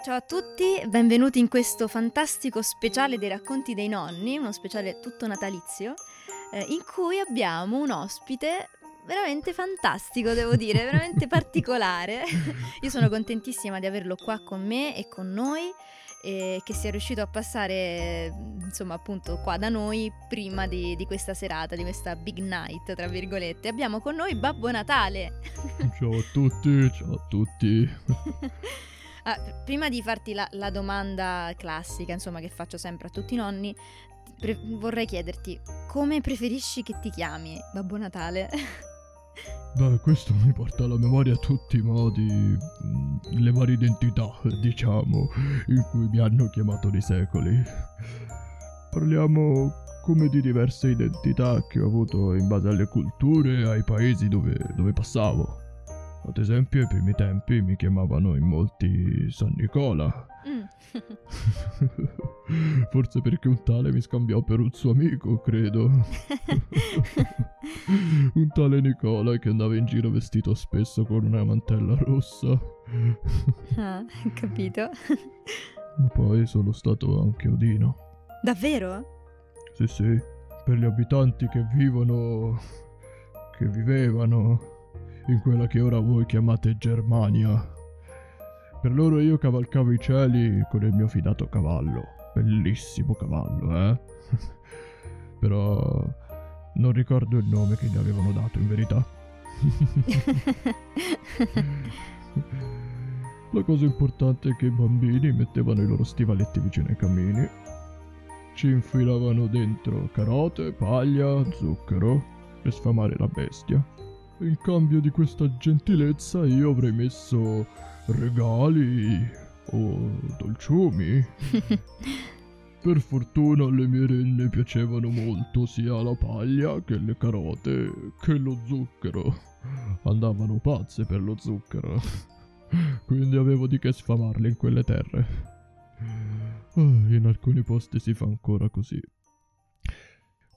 Ciao a tutti, benvenuti in questo fantastico speciale dei racconti dei nonni, uno speciale tutto natalizio, eh, in cui abbiamo un ospite veramente fantastico, devo dire, veramente particolare. Io sono contentissima di averlo qua con me e con noi e che sia riuscito a passare insomma appunto qua da noi prima di, di, questa serata, di questa big night tra virgolette. Abbiamo con noi Babbo Natale. Ciao a tutti, ciao a tutti. ah, prima di farti la, la, domanda classica, insomma, che faccio sempre a tutti i nonni, pre- vorrei chiederti come preferisci che ti chiami Babbo Natale? Beh, questo mi porta alla memoria tutti i modi, mm, le varie identità, diciamo, in cui mi hanno chiamato di secoli. Parliamo come di diverse identità che ho avuto in base alle culture e ai paesi dove, dove passavo. Ad esempio, ai primi tempi mi chiamavano in molti San Nicola. Mm. Forse perché un tale mi scambiò per un suo amico, credo. un tale Nicola che andava in giro vestito spesso con una mantella rossa. ah, capito. Ma poi sono stato anche Odino. Davvero? Sì, sì. Per gli abitanti che vivono... che vivevano in quella che ora voi chiamate Germania. Per loro io cavalcavo i cieli con il mio fidato cavallo. Bellissimo cavallo, eh? Però non ricordo il nome che gli avevano dato in verità. La cosa importante è che i bambini mettevano i loro stivaletti vicino ai camini, ci infilavano dentro carote, paglia, zucchero per sfamare la bestia in cambio di questa gentilezza io avrei messo regali o dolciumi. per fortuna alle mie renne piacevano molto sia la paglia che le carote che lo zucchero. Andavano pazze per lo zucchero. Quindi avevo di che sfamarle in quelle terre. Ah, in alcuni posti si fa ancora così.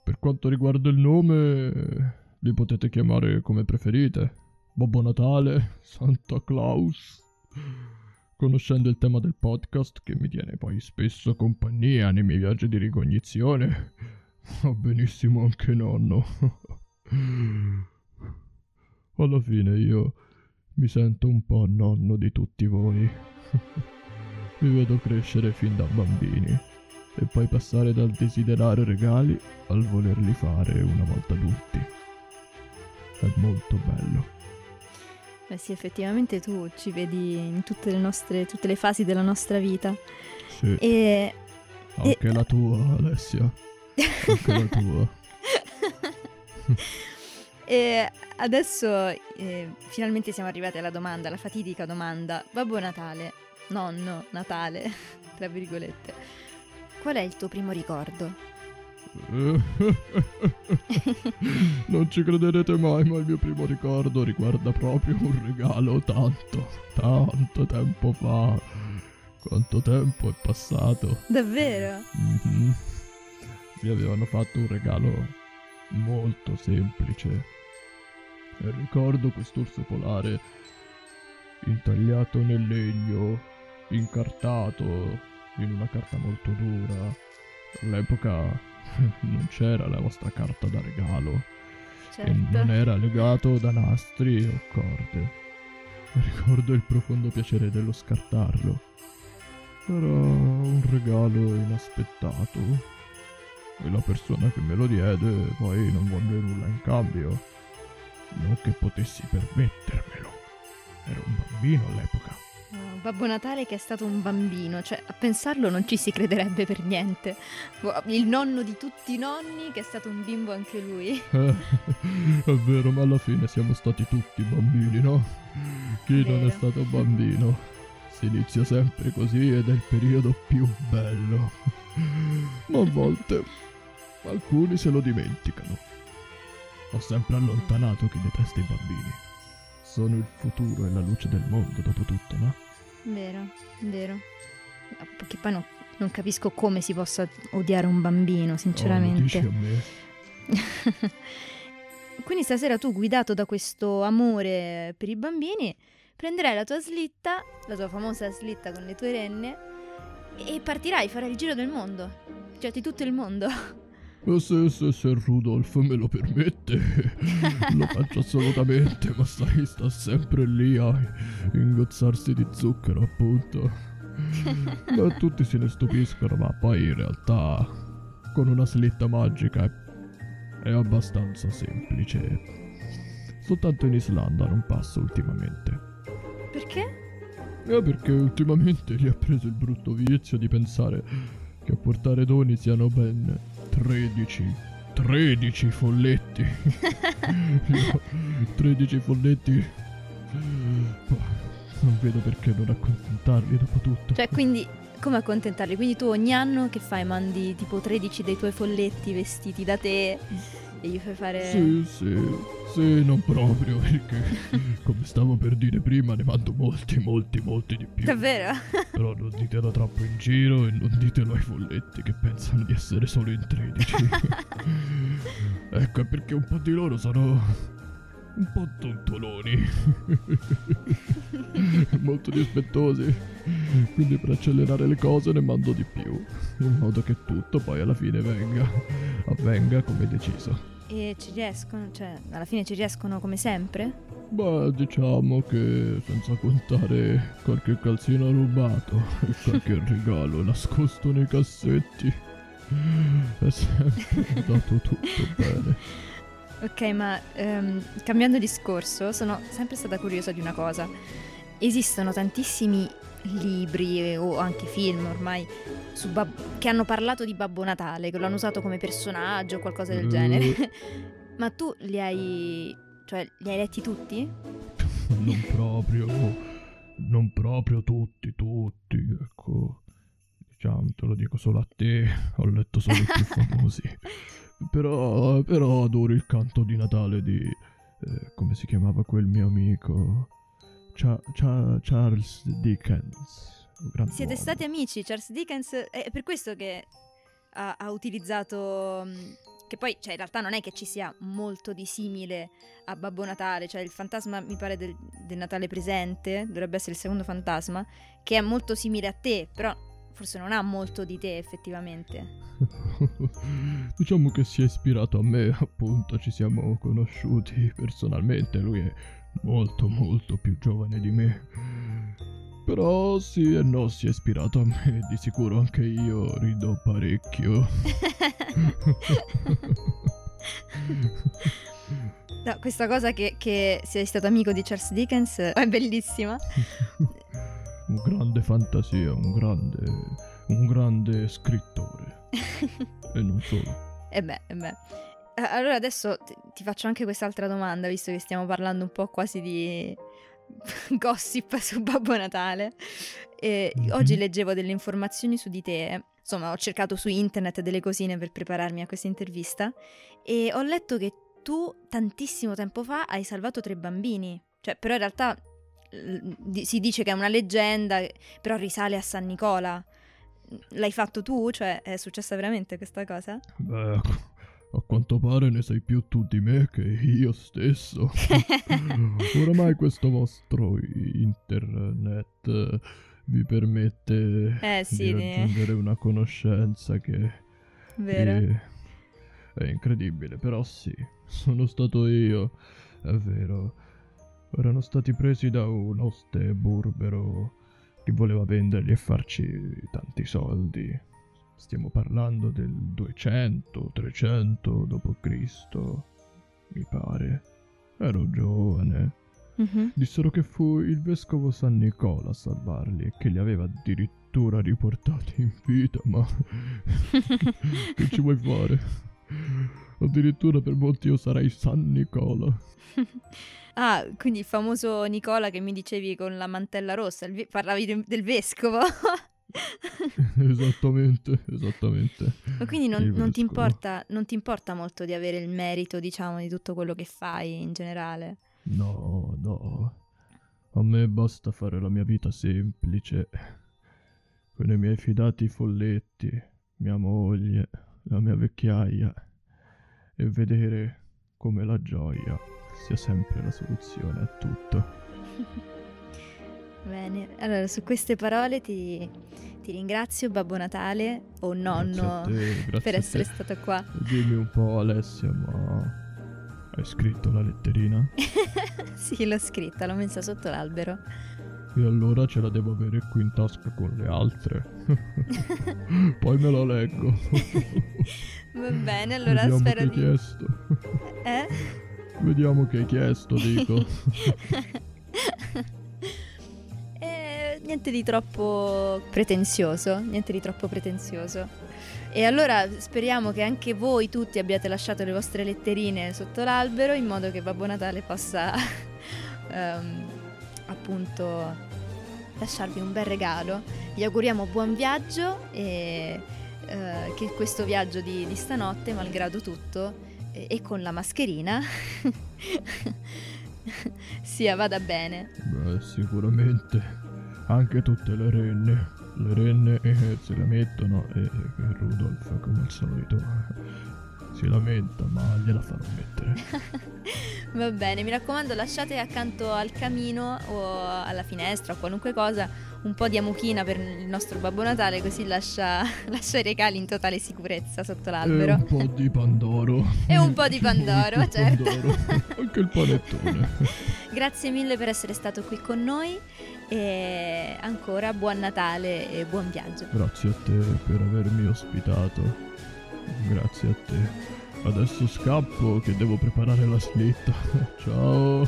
Per quanto riguarda il nome, li potete chiamare come preferite. Babbo Natale, Santa Claus. Conoscendo il tema del podcast, che mi tiene poi spesso compagnia nei miei viaggi di ricognizione, va benissimo anche nonno. Alla fine io mi sento un po' nonno di tutti voi. Mi vedo crescere fin da bambini e poi passare dal desiderare regali al volerli fare una volta adulti è molto bello. Beh sì, effettivamente tu ci vedi in tutte le, nostre, tutte le fasi della nostra vita. Sì. E... Anche e... la tua, Alessia. Anche la tua. e adesso eh, finalmente siamo arrivati alla domanda, alla fatidica domanda. Babbo Natale, nonno Natale, tra virgolette. Qual è il tuo primo ricordo? non ci crederete mai, ma il mio primo ricordo riguarda proprio un regalo tanto, tanto tempo fa. Quanto tempo è passato? Davvero? Mm-hmm. Mi avevano fatto un regalo molto semplice. E ricordo quest'orso polare intagliato nel legno, incartato in una carta molto dura. All'epoca non c'era la vostra carta da regalo. Certo. E non era legato da nastri o corde. Ricordo il profondo piacere dello scartarlo. Era un regalo inaspettato. E la persona che me lo diede poi non volle nulla in cambio. Non che potessi permettermelo. Ero un bambino all'epoca. Babbo Natale che è stato un bambino, cioè a pensarlo non ci si crederebbe per niente. Il nonno di tutti i nonni che è stato un bimbo anche lui. È vero, ma alla fine siamo stati tutti bambini, no? Chi non è stato bambino? Si inizia sempre così ed è il periodo più bello. Ma a volte alcuni se lo dimenticano. Ho sempre allontanato chi detesta i bambini. Sono il futuro e la luce del mondo, dopo tutto, no? Vero, vero. Perché poi no, non capisco come si possa odiare un bambino, sinceramente. Oh. Quindi stasera tu, guidato da questo amore per i bambini, prenderai la tua slitta, la tua famosa slitta con le tue renne, e partirai, farai il giro del mondo. Cioè di tutto il mondo. Se, se, se Rudolf me lo permette, lo faccio assolutamente, ma sai, sta sempre lì a ingozzarsi di zucchero, appunto. Ma tutti se ne stupiscono, ma poi in realtà con una slitta magica è, è abbastanza semplice. Soltanto in Islanda non passa ultimamente. Perché? Eh, perché ultimamente gli ha preso il brutto vizio di pensare che a portare doni siano ben 13. 13 folletti. 13 folletti. Non vedo perché non accontentarli dopo tutto. Cioè, quindi, come accontentarli? Quindi tu ogni anno che fai? Mandi tipo 13 dei tuoi folletti vestiti da te e gli fai fare... Sì, sì, sì, non proprio, perché come stavo per dire prima ne mando molti, molti, molti di più. Davvero? Però non ditelo troppo in giro e non ditelo ai folletti che pensano di essere solo in 13. ecco, è perché un po' di loro sono un po' tontoloni. Molto dispettosi. Quindi per accelerare le cose ne mando di più. In modo che tutto poi alla fine venga. avvenga come deciso. E ci riescono, cioè, alla fine ci riescono come sempre? Beh, diciamo che senza contare qualche calzino rubato e qualche regalo nascosto nei cassetti, è sempre andato tutto bene. Ok, ma um, cambiando discorso, sono sempre stata curiosa di una cosa. Esistono tantissimi libri o anche film ormai Bab- che hanno parlato di Babbo Natale, che lo hanno usato come personaggio o qualcosa del genere. Mm. ma tu li hai... cioè, li hai letti tutti? non proprio, non proprio tutti, tutti, ecco. Diciamo, te lo dico solo a te, ho letto solo i più famosi. Però, però adoro il canto di Natale di... Eh, come si chiamava quel mio amico? Cha- Cha- Charles Dickens. Siete uomo. stati amici, Charles Dickens è per questo che ha, ha utilizzato... Mm, che poi, cioè, in realtà non è che ci sia molto di simile a Babbo Natale, cioè il fantasma, mi pare, del, del Natale presente, dovrebbe essere il secondo fantasma, che è molto simile a te, però forse non ha molto di te effettivamente. diciamo che si è ispirato a me, appunto, ci siamo conosciuti personalmente, lui è molto molto più giovane di me. Però sì e no, si è ispirato a me, di sicuro anche io rido parecchio. no, questa cosa che, che sei stato amico di Charles Dickens è bellissima. un grande fantasia, un grande, un grande scrittore. e non solo. E beh, e beh. Allora adesso ti, faccio anche quest'altra domanda, visto che stiamo parlando un po' quasi di gossip su Babbo Natale. E mm-hmm. Oggi leggevo delle informazioni su di te, insomma ho cercato su internet delle cosine per prepararmi a questa intervista e ho letto che tu tantissimo tempo fa hai salvato tre bambini, cioè però in realtà si dice che è una leggenda, però risale a San Nicola. L'hai fatto tu? Cioè, è successa veramente questa cosa? Beh, a quanto pare ne sai più tu di me che io stesso. Oramai questo vostro internet vi permette eh, sì, di raggiungere una conoscenza che Vero. È, è incredibile, però sì, sono stato io, è vero erano stati presi da un oste burbero che voleva venderli e farci tanti soldi. Stiamo parlando del 200-300 d.C., mi pare. Ero giovane. Mm-hmm. Dissero che fu il vescovo San Nicola a salvarli e che li aveva addirittura riportati in vita, ma che ci vuoi fare? Addirittura per molti io sarei San Nicola. Ah, quindi il famoso Nicola che mi dicevi con la mantella rossa, ve- parlavi de- del vescovo. esattamente, esattamente. Ma quindi non, non, ti importa, non, ti importa, molto di avere il merito, diciamo, di tutto quello che fai in generale? No, no. A me basta fare la mia vita semplice, con i miei fidati folletti, mia moglie, la mia vecchiaia, e vedere come la gioia sia sempre la soluzione a tutto. Bene, allora su queste parole ti, ti ringrazio Babbo Natale o nonno te, per essere stato qua. Dimmi un po' Alessia, ma hai scritto la letterina? sì, l'ho scritta, l'ho messa sotto l'albero. E allora ce la devo avere qui in tasca con le altre. Poi me la leggo. Va bene, allora Vediamo spero che hai di... chiesto. Eh? Vediamo che hai chiesto, dico. eh, niente di troppo pretenzioso, niente di troppo pretenzioso. E allora speriamo che anche voi tutti abbiate lasciato le vostre letterine sotto l'albero in modo che Babbo Natale possa um, appunto lasciarvi un bel regalo. Vi auguriamo buon viaggio e uh, che questo viaggio di, di stanotte, malgrado tutto, e, e con la mascherina, sia vada bene. Beh, sicuramente. Anche tutte le renne. Le renne eh, se le mettono e, e Rudolf, come al solito, si lamenta, ma gliela farò mettere. Va bene, mi raccomando, lasciate accanto al camino o alla finestra o qualunque cosa un po' di amuchina per il nostro Babbo Natale, così lascia, lascia i regali in totale sicurezza sotto l'albero. E un po' di Pandoro. e un po' di Pandoro, certo. Pandoro. Anche il panettone. Grazie mille per essere stato qui con noi e ancora buon Natale e buon viaggio. Grazie a te per avermi ospitato. Grazie a te. Adesso scappo che devo preparare la slitta. Ciao.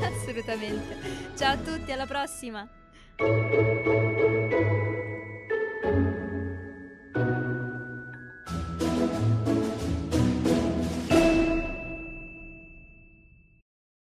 Assolutamente. Ciao a tutti, alla prossima.